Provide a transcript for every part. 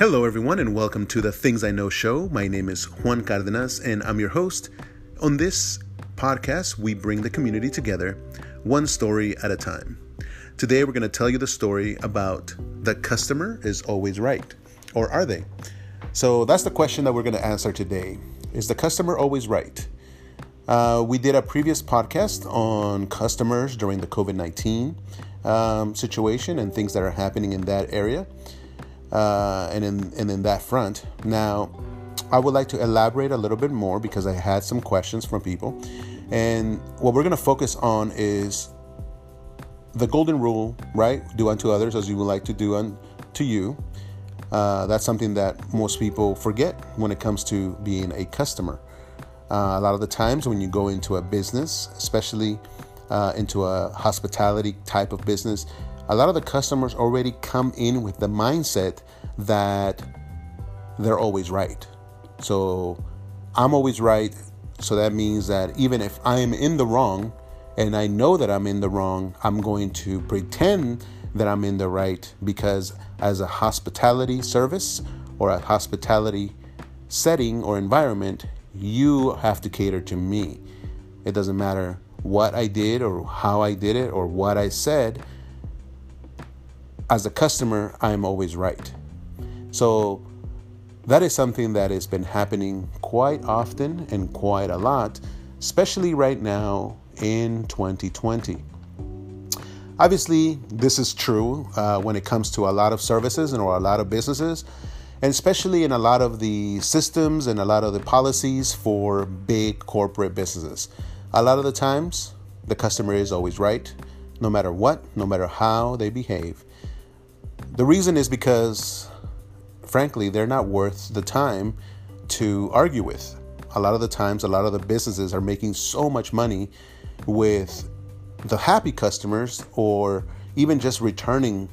Hello, everyone, and welcome to the Things I Know show. My name is Juan Cardenas, and I'm your host. On this podcast, we bring the community together, one story at a time. Today, we're going to tell you the story about the customer is always right, or are they? So, that's the question that we're going to answer today. Is the customer always right? Uh, we did a previous podcast on customers during the COVID 19 um, situation and things that are happening in that area uh, and in and in that front. Now, I would like to elaborate a little bit more because I had some questions from people, and what we're going to focus on is the golden rule, right? Do unto others as you would like to do unto you. Uh, that's something that most people forget when it comes to being a customer. Uh, a lot of the times when you go into a business, especially uh, into a hospitality type of business, a lot of the customers already come in with the mindset that they're always right. So I'm always right. So that means that even if I am in the wrong and I know that I'm in the wrong, I'm going to pretend that I'm in the right because as a hospitality service or a hospitality setting or environment, you have to cater to me. It doesn't matter what I did or how I did it or what I said as a customer, I'm always right. So that is something that has been happening quite often and quite a lot, especially right now in 2020. Obviously, this is true uh, when it comes to a lot of services and or a lot of businesses, and especially in a lot of the systems and a lot of the policies for big corporate businesses. A lot of the times, the customer is always right, no matter what, no matter how they behave. The reason is because, frankly, they're not worth the time to argue with. A lot of the times, a lot of the businesses are making so much money with the happy customers or even just returning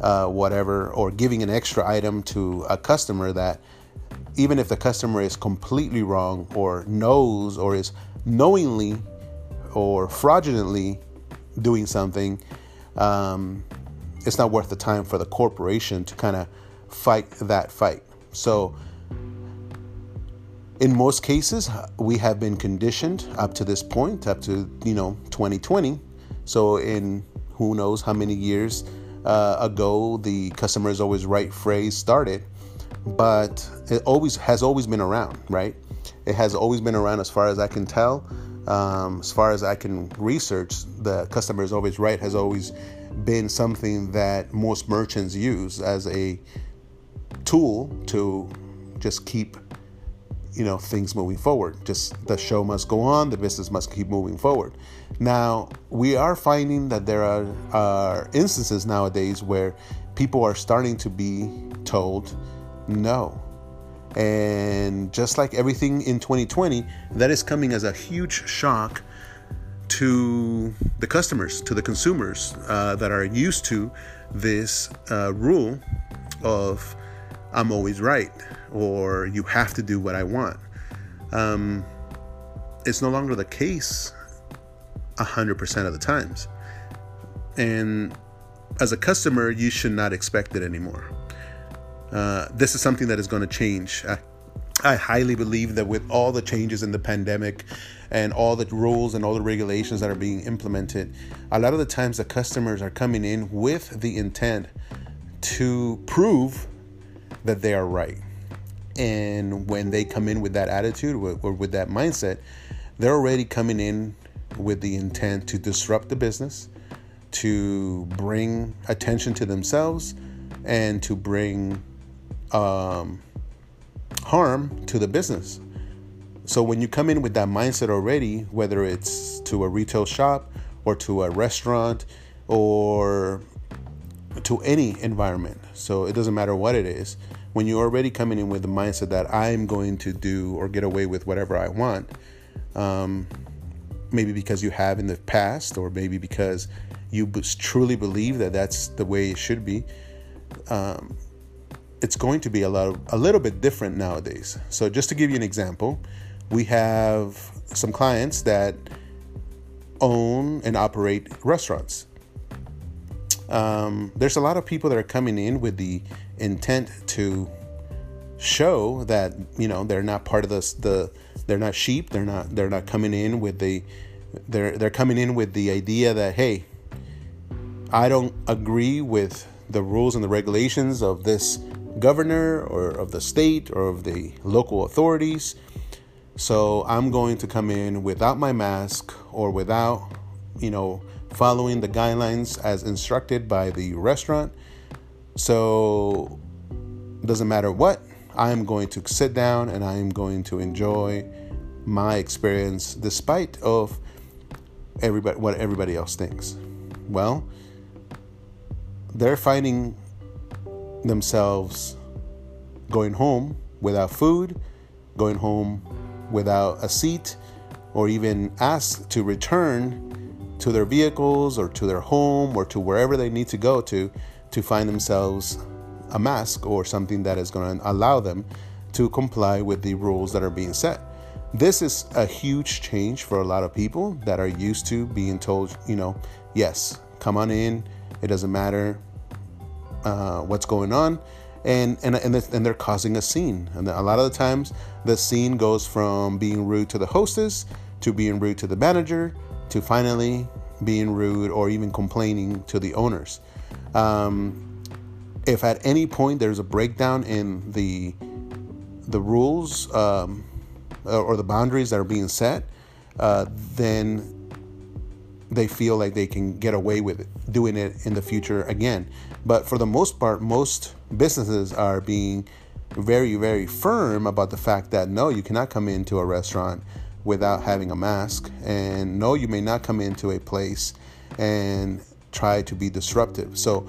uh, whatever or giving an extra item to a customer that even if the customer is completely wrong or knows or is knowingly or fraudulently doing something, um, it's not worth the time for the corporation to kind of fight that fight. So, in most cases, we have been conditioned up to this point, up to you know 2020. So, in who knows how many years uh, ago the customer is always right phrase started, but it always has always been around, right? It has always been around as far as I can tell. Um, as far as I can research, the customer is always right has always been something that most merchants use as a tool to just keep you know things moving forward. Just the show must go on the business must keep moving forward. Now we are finding that there are, are instances nowadays where people are starting to be told no. And just like everything in 2020 that is coming as a huge shock to the customers, to the consumers uh, that are used to this uh, rule of I'm always right or you have to do what I want. Um, it's no longer the case 100% of the times. And as a customer, you should not expect it anymore. Uh, this is something that is going to change. I, I highly believe that with all the changes in the pandemic and all the rules and all the regulations that are being implemented, a lot of the times the customers are coming in with the intent to prove that they are right. And when they come in with that attitude or with that mindset, they're already coming in with the intent to disrupt the business, to bring attention to themselves, and to bring um, harm to the business. So when you come in with that mindset already, whether it's to a retail shop or to a restaurant or to any environment, so it doesn't matter what it is, when you're already coming in with the mindset that I'm going to do or get away with whatever I want, um, maybe because you have in the past, or maybe because you truly believe that that's the way it should be, um, it's going to be a lot of, a little bit different nowadays. So just to give you an example, we have some clients that own and operate restaurants. um, there's a lot of people that are coming in with the intent to show that you know they're not part of the the they're not sheep they're not they're not coming in with the they're they're coming in with the idea that hey I don't agree with the rules and the regulations of this governor or of the state or of the local authorities so I'm going to come in without my mask or without you know following the guidelines as instructed by the restaurant so doesn't matter what I'm going to sit down and I'm going to enjoy my experience despite of everybody what everybody else thinks. Well, they're finding themselves going home without food, going home without a seat, or even asked to return to their vehicles or to their home or to wherever they need to go to to find themselves a mask or something that is going to allow them to comply with the rules that are being set. This is a huge change for a lot of people that are used to being told, you know, yes, come on in. It doesn't matter uh, what's going on, and and and, and they're causing a scene. And a lot of the times, the scene goes from being rude to the hostess to being rude to the manager to finally being rude or even complaining to the owners. Um, if at any point there's a breakdown in the the rules um, or the boundaries that are being set, uh, then they feel like they can get away with it, doing it in the future again. But for the most part, most businesses are being very, very firm about the fact that no, you cannot come into a restaurant without having a mask, and no, you may not come into a place and try to be disruptive. So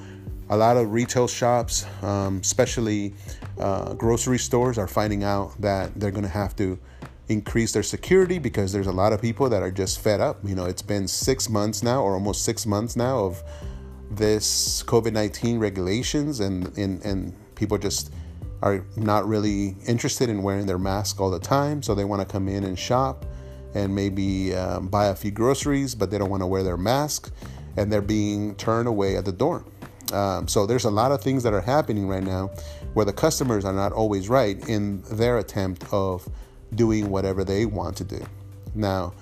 a lot of retail shops, um, especially uh, grocery stores, are finding out that they're going to have to increase their security because there's a lot of people that are just fed up. You know, it's been six months now, or almost six months now, of this COVID 19 regulations, and, and, and people just are not really interested in wearing their mask all the time. So they want to come in and shop and maybe um, buy a few groceries, but they don't want to wear their mask and they're being turned away at the door. Um, so there's a lot of things that are happening right now where the customers are not always right in their attempt of doing whatever they want to do. Now,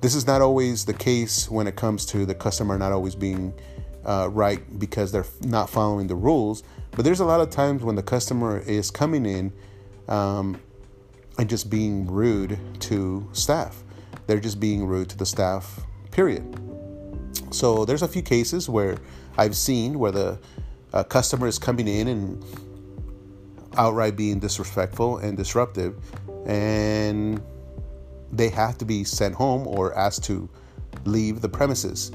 this is not always the case when it comes to the customer not always being uh, right because they're not following the rules. But there's a lot of times when the customer is coming in um, and just being rude to staff. They're just being rude to the staff, period. So there's a few cases where I've seen where the uh, customer is coming in and outright being disrespectful and disruptive, and they have to be sent home or asked to leave the premises.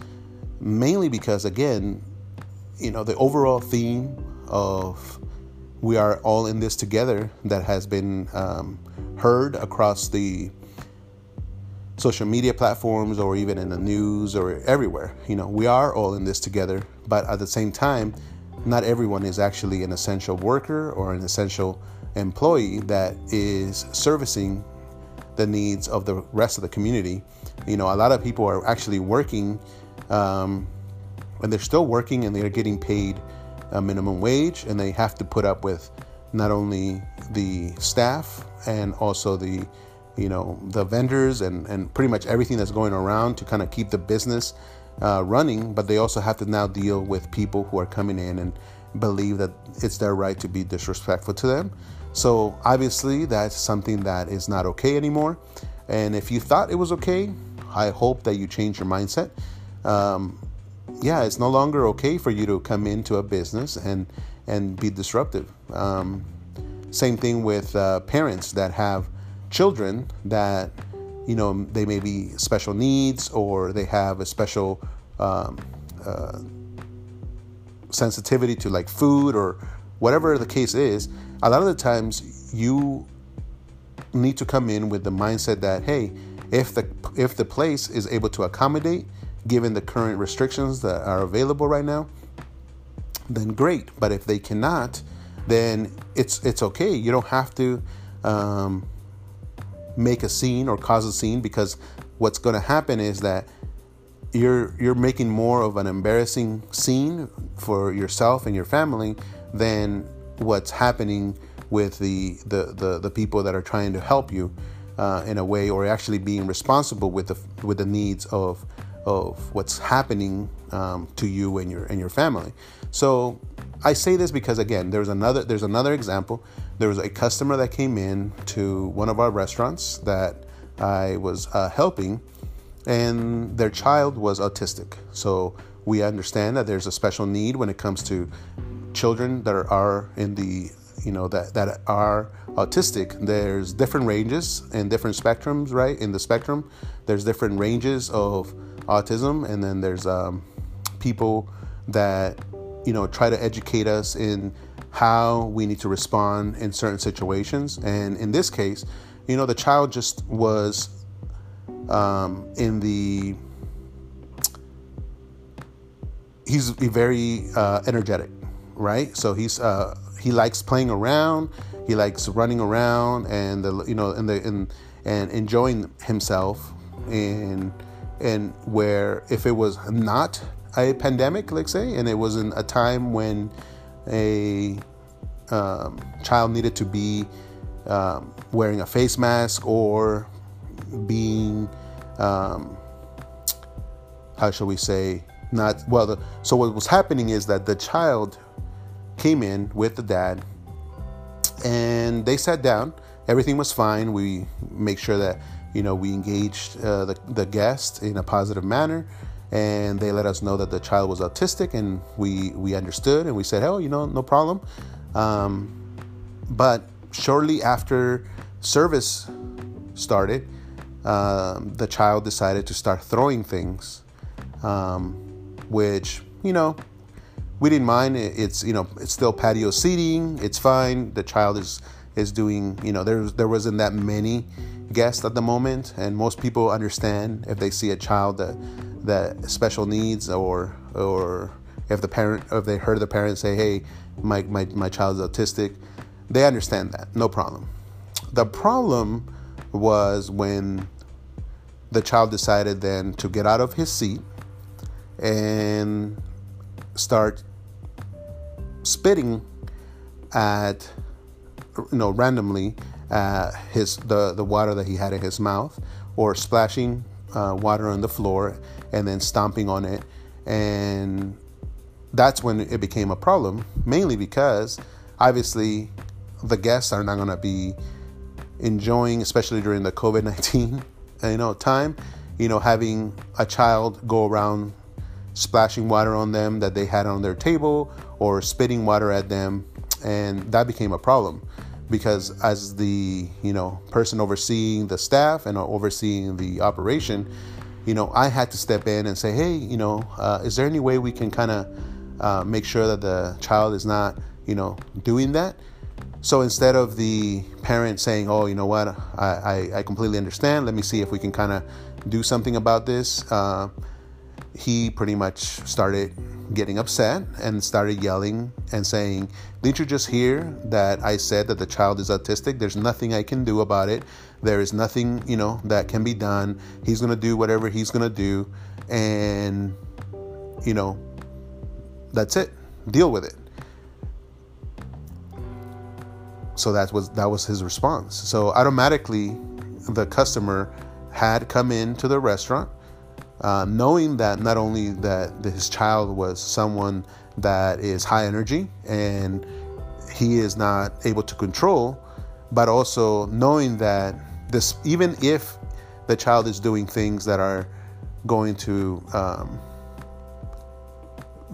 Mainly because, again, you know, the overall theme of we are all in this together that has been um, heard across the social media platforms or even in the news or everywhere. You know, we are all in this together, but at the same time, not everyone is actually an essential worker or an essential employee that is servicing the needs of the rest of the community. You know, a lot of people are actually working, um, and they're still working, and they're getting paid a minimum wage, and they have to put up with not only the staff and also the you know the vendors and and pretty much everything that's going around to kind of keep the business uh, running but they also have to now deal with people who are coming in and believe that it's their right to be disrespectful to them so obviously that's something that is not okay anymore. And if you thought it was okay i hope that you change your mindset. Um, yeah it's no longer okay for you to come into a business and and be disruptive. Um, same thing with uh, parents that have children that you know they may be special needs or they have a special um, uh, sensitivity to like food or whatever the case is a lot of the times you need to come in with the mindset that hey if the if the place is able to accommodate given the current restrictions that are available right now then great. But if they cannot then it's it's okay. You don't have to um, make a scene or cause a scene because what's going to happen is that you're you're making more of an embarrassing scene for yourself and your family than what's happening with the the the, the people that are trying to help you uh, in a way, or actually being responsible with the with the needs of of what's happening um, to you and your and your family. So I say this because again, there's another there's another example. There was a customer that came in to one of our restaurants that I was uh, helping, and their child was autistic. So we understand that there's a special need when it comes to children that are, in the you know that that are autistic there's different ranges and different spectrums right? In the spectrum there's different ranges of autism and then there's um, people that you know try to educate us in how we need to respond in certain situations. And in this case you know the child just was um, in the he's very uh, energetic right so he's uh, he likes playing around. He likes running around and the you know and the and and enjoying himself and and where if it was not a pandemic, let's say, and it was in a time when a um, child needed to be um, wearing a face mask or being um, how shall we say not well the, so what was happening is that the child came in with the dad and they sat down. Everything was fine. We make sure that you know we engaged uh, the, the guest in a positive manner and they let us know that the child was autistic and we we understood and we said oh you know no problem um, but shortly after service started um, the child decided to start throwing things um, which you know we didn't mind. It's you know it's still patio seating. It's fine. The child is is doing you know there there wasn't that many guests at the moment, and most people understand if they see a child that that special needs or or if the parent if they heard the parent say hey my my my child is autistic, they understand that no problem. The problem was when the child decided then to get out of his seat and start spitting at you know randomly uh, his the the water that he had in his mouth or splashing uh, water on the floor and then stomping on it. And that's when it became a problem mainly because obviously the guests are not going to be enjoying especially during the covid-19 you know time you know having a child go around splashing water on them that they had on their table or spitting water at them and that became a problem because as the you know person overseeing the staff and overseeing the operation you know i had to step in and say hey you know uh, is there any way we can kind of uh, make sure that the child is not you know doing that? So instead of the parent saying oh you know what? I, I, I completely understand. Let me see if we can kind of do something about this uh, he pretty much started getting upset and started yelling and saying, Didn't you just hear that I said that the child is autistic? There's nothing I can do about it. There is nothing, you know, that can be done. He's going to do whatever he's going to do. And, you know, that's it. Deal with it. So that was that was his response. So automatically the customer had come into the restaurant uh, knowing that not only that his child was someone that is high energy and he is not able to control, but also knowing that this, even if the child is doing things that are going to um,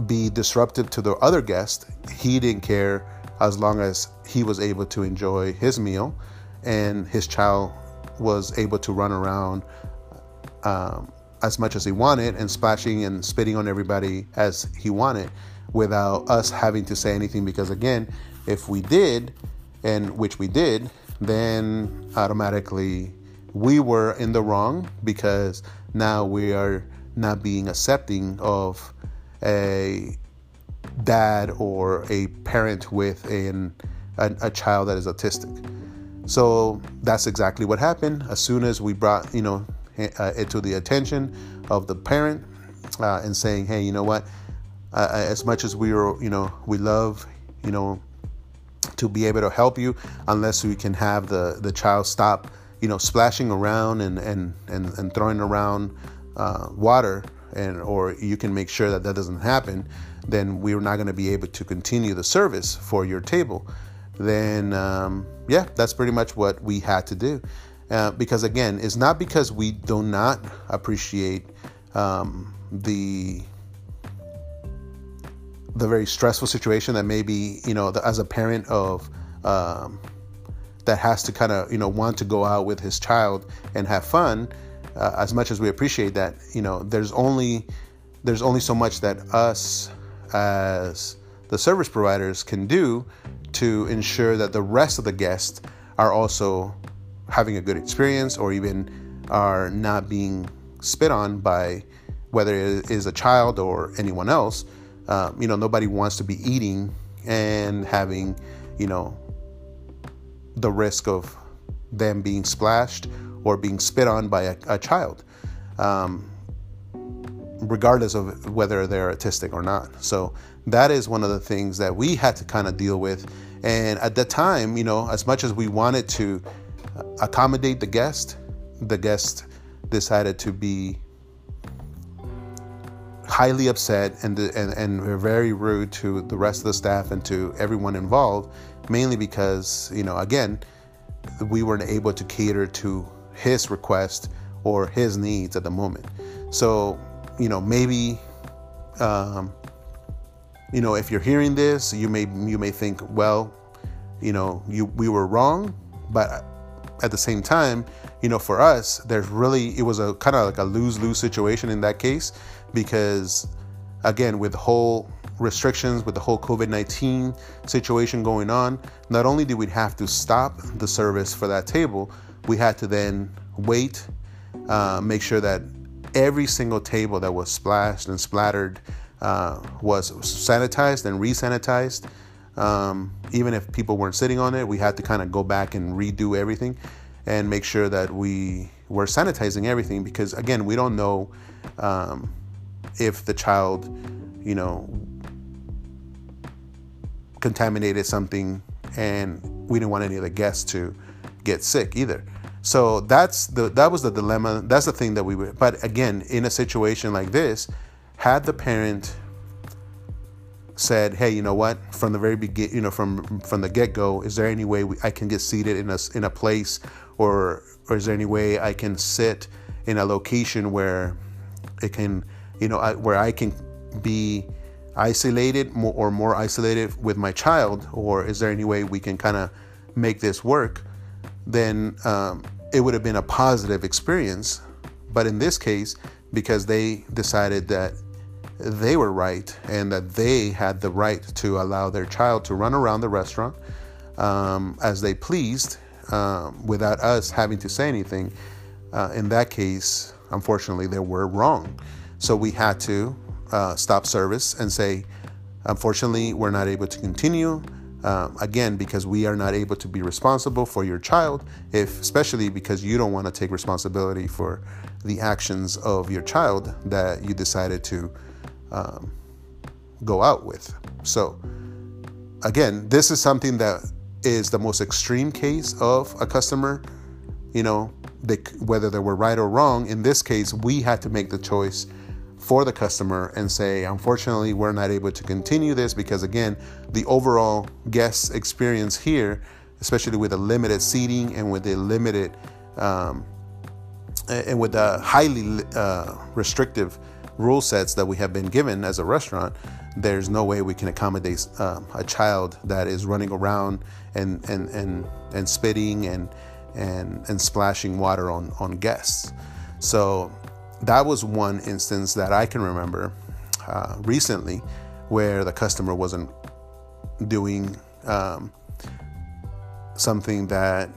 be disruptive to the other guest, he didn't care as long as he was able to enjoy his meal and his child was able to run around um, as much as he wanted and splashing and spitting on everybody as he wanted without us having to say anything because again if we did and which we did then automatically we were in the wrong because now we are not being accepting of a dad or a parent with an, a, a child that is autistic. So that's exactly what happened. As soon as we brought you know uh, to the attention of the parent uh, and saying, hey, you know what? Uh, as much as we are, you know, we love, you know, to be able to help you, unless we can have the the child stop, you know, splashing around and and and, and throwing around uh, water, and or you can make sure that that doesn't happen, then we're not going to be able to continue the service for your table. Then, um, yeah, that's pretty much what we had to do. Uh, because again, it's not because we do not appreciate um, the the very stressful situation that maybe you know the, as a parent of um, that has to kind of you know want to go out with his child and have fun. Uh, as much as we appreciate that, you know, there's only there's only so much that us as the service providers can do to ensure that the rest of the guests are also having a good experience or even are not being spit on by whether it is a child or anyone else. Uh, you know, nobody wants to be eating and having, you know, the risk of them being splashed or being spit on by a, a child, um, regardless of whether they're autistic or not. So that is one of the things that we had to kind of deal with. And at the time, you know, as much as we wanted to accommodate the guest, the guest decided to be highly upset and, and, and very rude to the rest of the staff and to everyone involved, mainly because, you know, again, we weren't able to cater to his request or his needs at the moment. So, you know, maybe, um, you know, if you're hearing this, you may you may think, well, you know, you we were wrong, but at the same time, you know, for us, there's really it was a kind of like a lose lose situation in that case because, again, with the whole restrictions, with the whole COVID 19 situation going on, not only did we have to stop the service for that table, we had to then wait, uh, make sure that every single table that was splashed and splattered uh, was sanitized and re sanitized. Um, even if people weren't sitting on it, we had to kind of go back and redo everything and make sure that we were sanitizing everything because, again, we don't know um, if the child, you know, contaminated something and we didn't want any of the guests to get sick either. So that's the that was the dilemma. That's the thing that we were. But again, in a situation like this, had the parent said, "Hey, you know what? From the very begin, you know, from from the get go, is there any way we, I can get seated in a in a place, or or is there any way I can sit in a location where it can, you know, I, where I can be isolated more, or more isolated with my child, or is there any way we can kind of make this work?" Then um, it would have been a positive experience. But in this case, because they decided that they were right and that they had the right to allow their child to run around the restaurant um, as they pleased um, without us having to say anything. Uh, in that case, unfortunately, they were wrong. So we had to uh, stop service and say, unfortunately, we're not able to continue. Um, again, because we are not able to be responsible for your child, if especially because you don't want to take responsibility for the actions of your child that you decided to um, go out with. So, again, this is something that is the most extreme case of a customer. You know, they, whether they were right or wrong. In this case, we had to make the choice for the customer and say, unfortunately, we're not able to continue this because, again, the overall guest experience here, especially with the limited seating and with the limited um, and with the highly uh, restrictive rule sets that we have been given as a restaurant, there's no way we can accommodate um, a child that is running around and and and, and spitting and and and splashing water on on guests. So that was one instance that I can remember uh, recently where the customer wasn't doing um, something that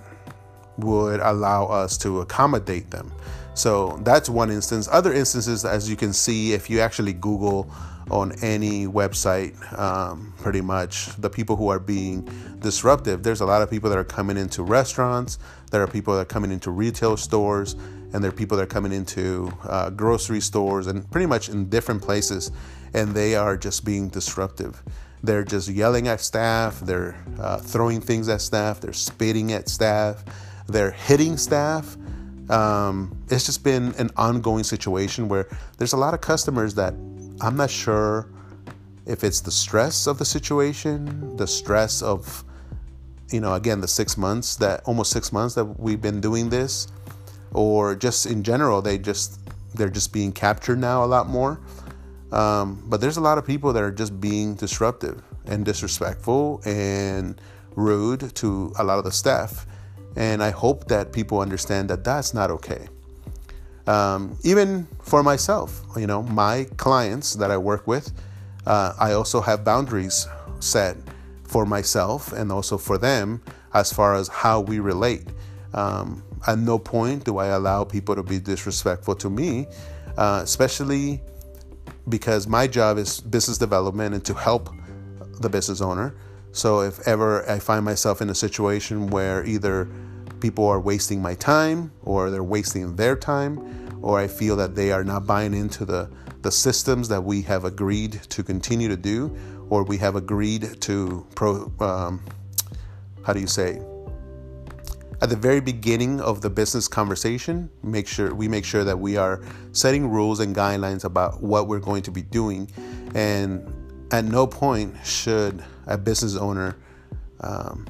would allow us to accommodate them. So that's one instance. Other instances, as you can see, if you actually Google on any website, um, pretty much the people who are being disruptive, there's a lot of people that are coming into restaurants, there are people that are coming into retail stores, and there are people that are coming into uh, grocery stores and pretty much in different places, and they are just being disruptive. They're just yelling at staff, they're uh, throwing things at staff, they're spitting at staff, they're hitting staff. Um, it's just been an ongoing situation where there's a lot of customers that I'm not sure if it's the stress of the situation, the stress of, you know, again, the six months that almost six months that we've been doing this, or just in general, they just they're just being captured now a lot more. Um, but there's a lot of people that are just being disruptive and disrespectful and rude to a lot of the staff. And I hope that people understand that that's not okay. Um, even for myself, you know, my clients that I work with, uh, I also have boundaries set for myself and also for them as far as how we relate. Um, at no point do I allow people to be disrespectful to me, uh, especially because my job is business development and to help the business owner. So if ever I find myself in a situation where either people are wasting my time or they're wasting their time or I feel that they are not buying into the the systems that we have agreed to continue to do or we have agreed to pro um, how do you say? At the very beginning of the business conversation make sure we make sure that we are setting rules and guidelines about what we're going to be doing and at no point should a business owner um,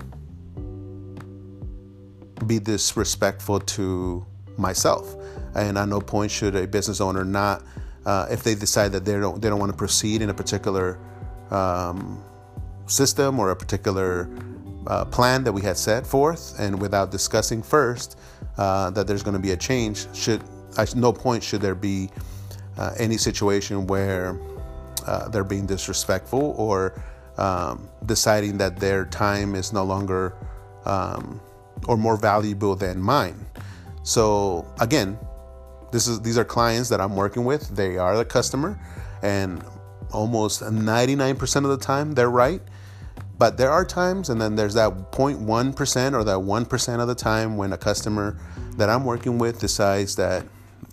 be disrespectful to myself. And at no point should a business owner not uh, if they decide that they don't they don't want to proceed in a particular um, system or a particular uh, plan that we had set forth, and without discussing first uh, that there's going to be a change, should at no point should there be uh, any situation where uh, they're being disrespectful or um, deciding that their time is no longer um, or more valuable than mine. So again, this is these are clients that I'm working with. They are the customer, and almost 99% of the time they're right. But there are times, and then there's that 0.1% or that 1% of the time when a customer that I'm working with decides that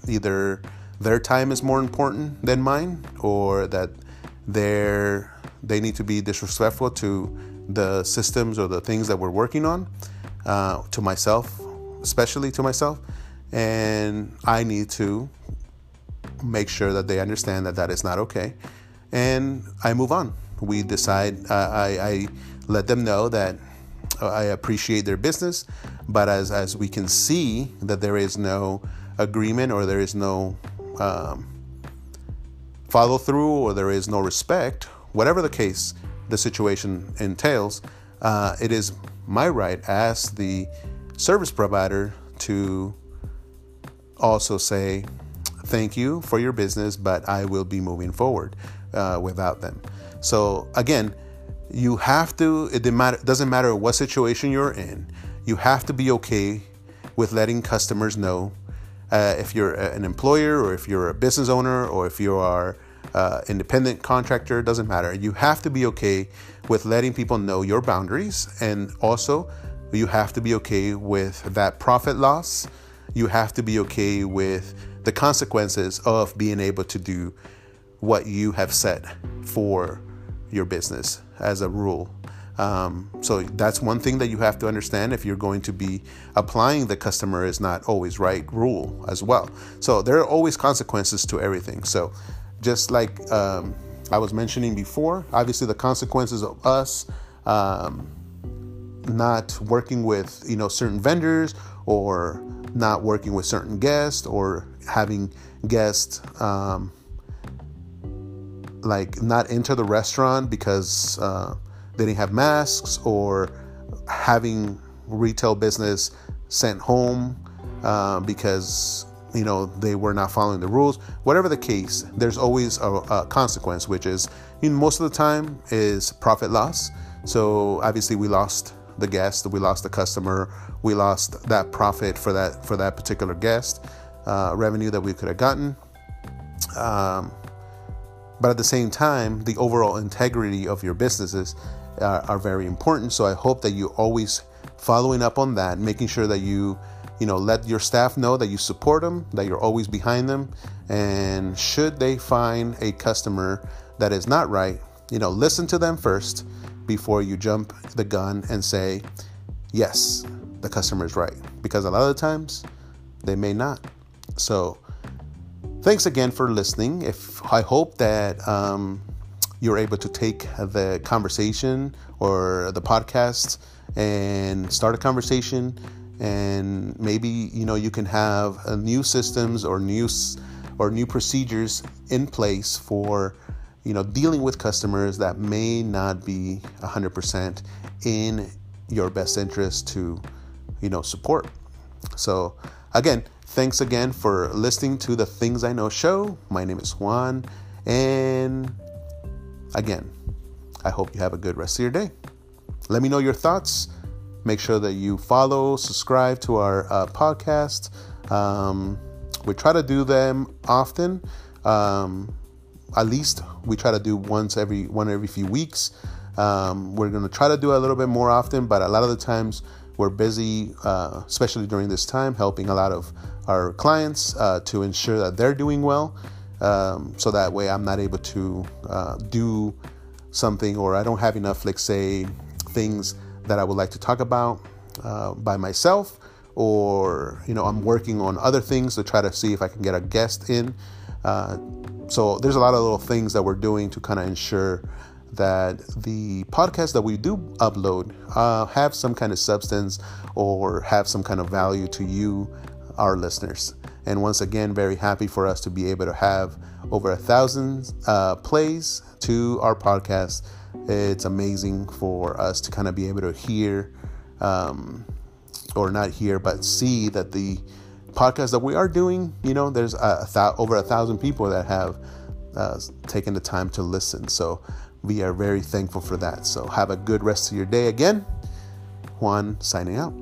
either their time is more important than mine or that they're, they need to be disrespectful to the systems or the things that we're working on, uh, to myself, especially to myself. And I need to make sure that they understand that that is not okay. And I move on we decide, uh, I, I let them know that I appreciate their business, but as, as we can see that there is no agreement or there is no um, follow through or there is no respect, whatever the case the situation entails, uh, it is my right as the service provider to also say thank you for your business, but I will be moving forward uh, without them. So again, you have to. It doesn't matter what situation you're in. You have to be okay with letting customers know uh, if you're an employer or if you're a business owner or if you are uh, independent contractor. Doesn't matter. You have to be okay with letting people know your boundaries, and also you have to be okay with that profit loss. You have to be okay with the consequences of being able to do what you have set for your business as a rule. Um, so that's one thing that you have to understand if you're going to be applying the customer is not always right rule as well. So there are always consequences to everything. So just like um, I was mentioning before, obviously the consequences of us um, not working with you know certain vendors or not working with certain guests or having guests um, like not enter the restaurant because uh, they didn't have masks or having retail business sent home uh, because you know they were not following the rules. Whatever the case there's always a, a consequence which is most of the time is profit loss. So obviously we lost the guest we lost the customer we lost that profit for that for that particular guest uh, revenue that we could have gotten. Um, but at the same time, the overall integrity of your businesses are very important. So I hope that you always following up on that, making sure that you you know, let your staff know that you support them, that you're always behind them. And should they find a customer that is not right, you know, listen to them first before you jump the gun and say, yes, the customer is right. Because a lot of the times they may not. So, thanks again for listening. If I hope that um, you're able to take the conversation or the podcast and start a conversation and maybe you know you can have uh, new systems or new or new procedures in place for you know dealing with customers that may not be 100% in your best interest to you know support. So again thanks again for listening to the things i know show. My name is juan. And again i hope you have a good rest of your day. Let me know your thoughts Make sure that you follow, subscribe to our uh, podcast. Um, we try to do them often. Um, at least we try to do once every one every few weeks. Um, we're to try to do a little bit more often, but a lot of the times we're busy, uh, especially during this time, helping a lot of our clients uh, to ensure that they're doing well. Um, so that way I'm not able to uh, do something or I don't have enough, like, say, things that I would like to talk about uh, by myself, or you know, I'm working on other things to try to see if I can get a guest in. Uh, so there's a lot of little things that we're doing to kind of ensure that the podcasts that we do upload uh, have some kind of substance or have some kind of value to you, our listeners. And once again, very happy for us to be able to have over a thousand uh, plays to our podcast it's amazing for us to kind of be able to hear, um, or not hear, but see that the podcast that we are doing, you know, there's a, th- over a thousand people that have uh, taken the time to listen. So we are very thankful for that. So have a good rest of your day again. Juan signing out.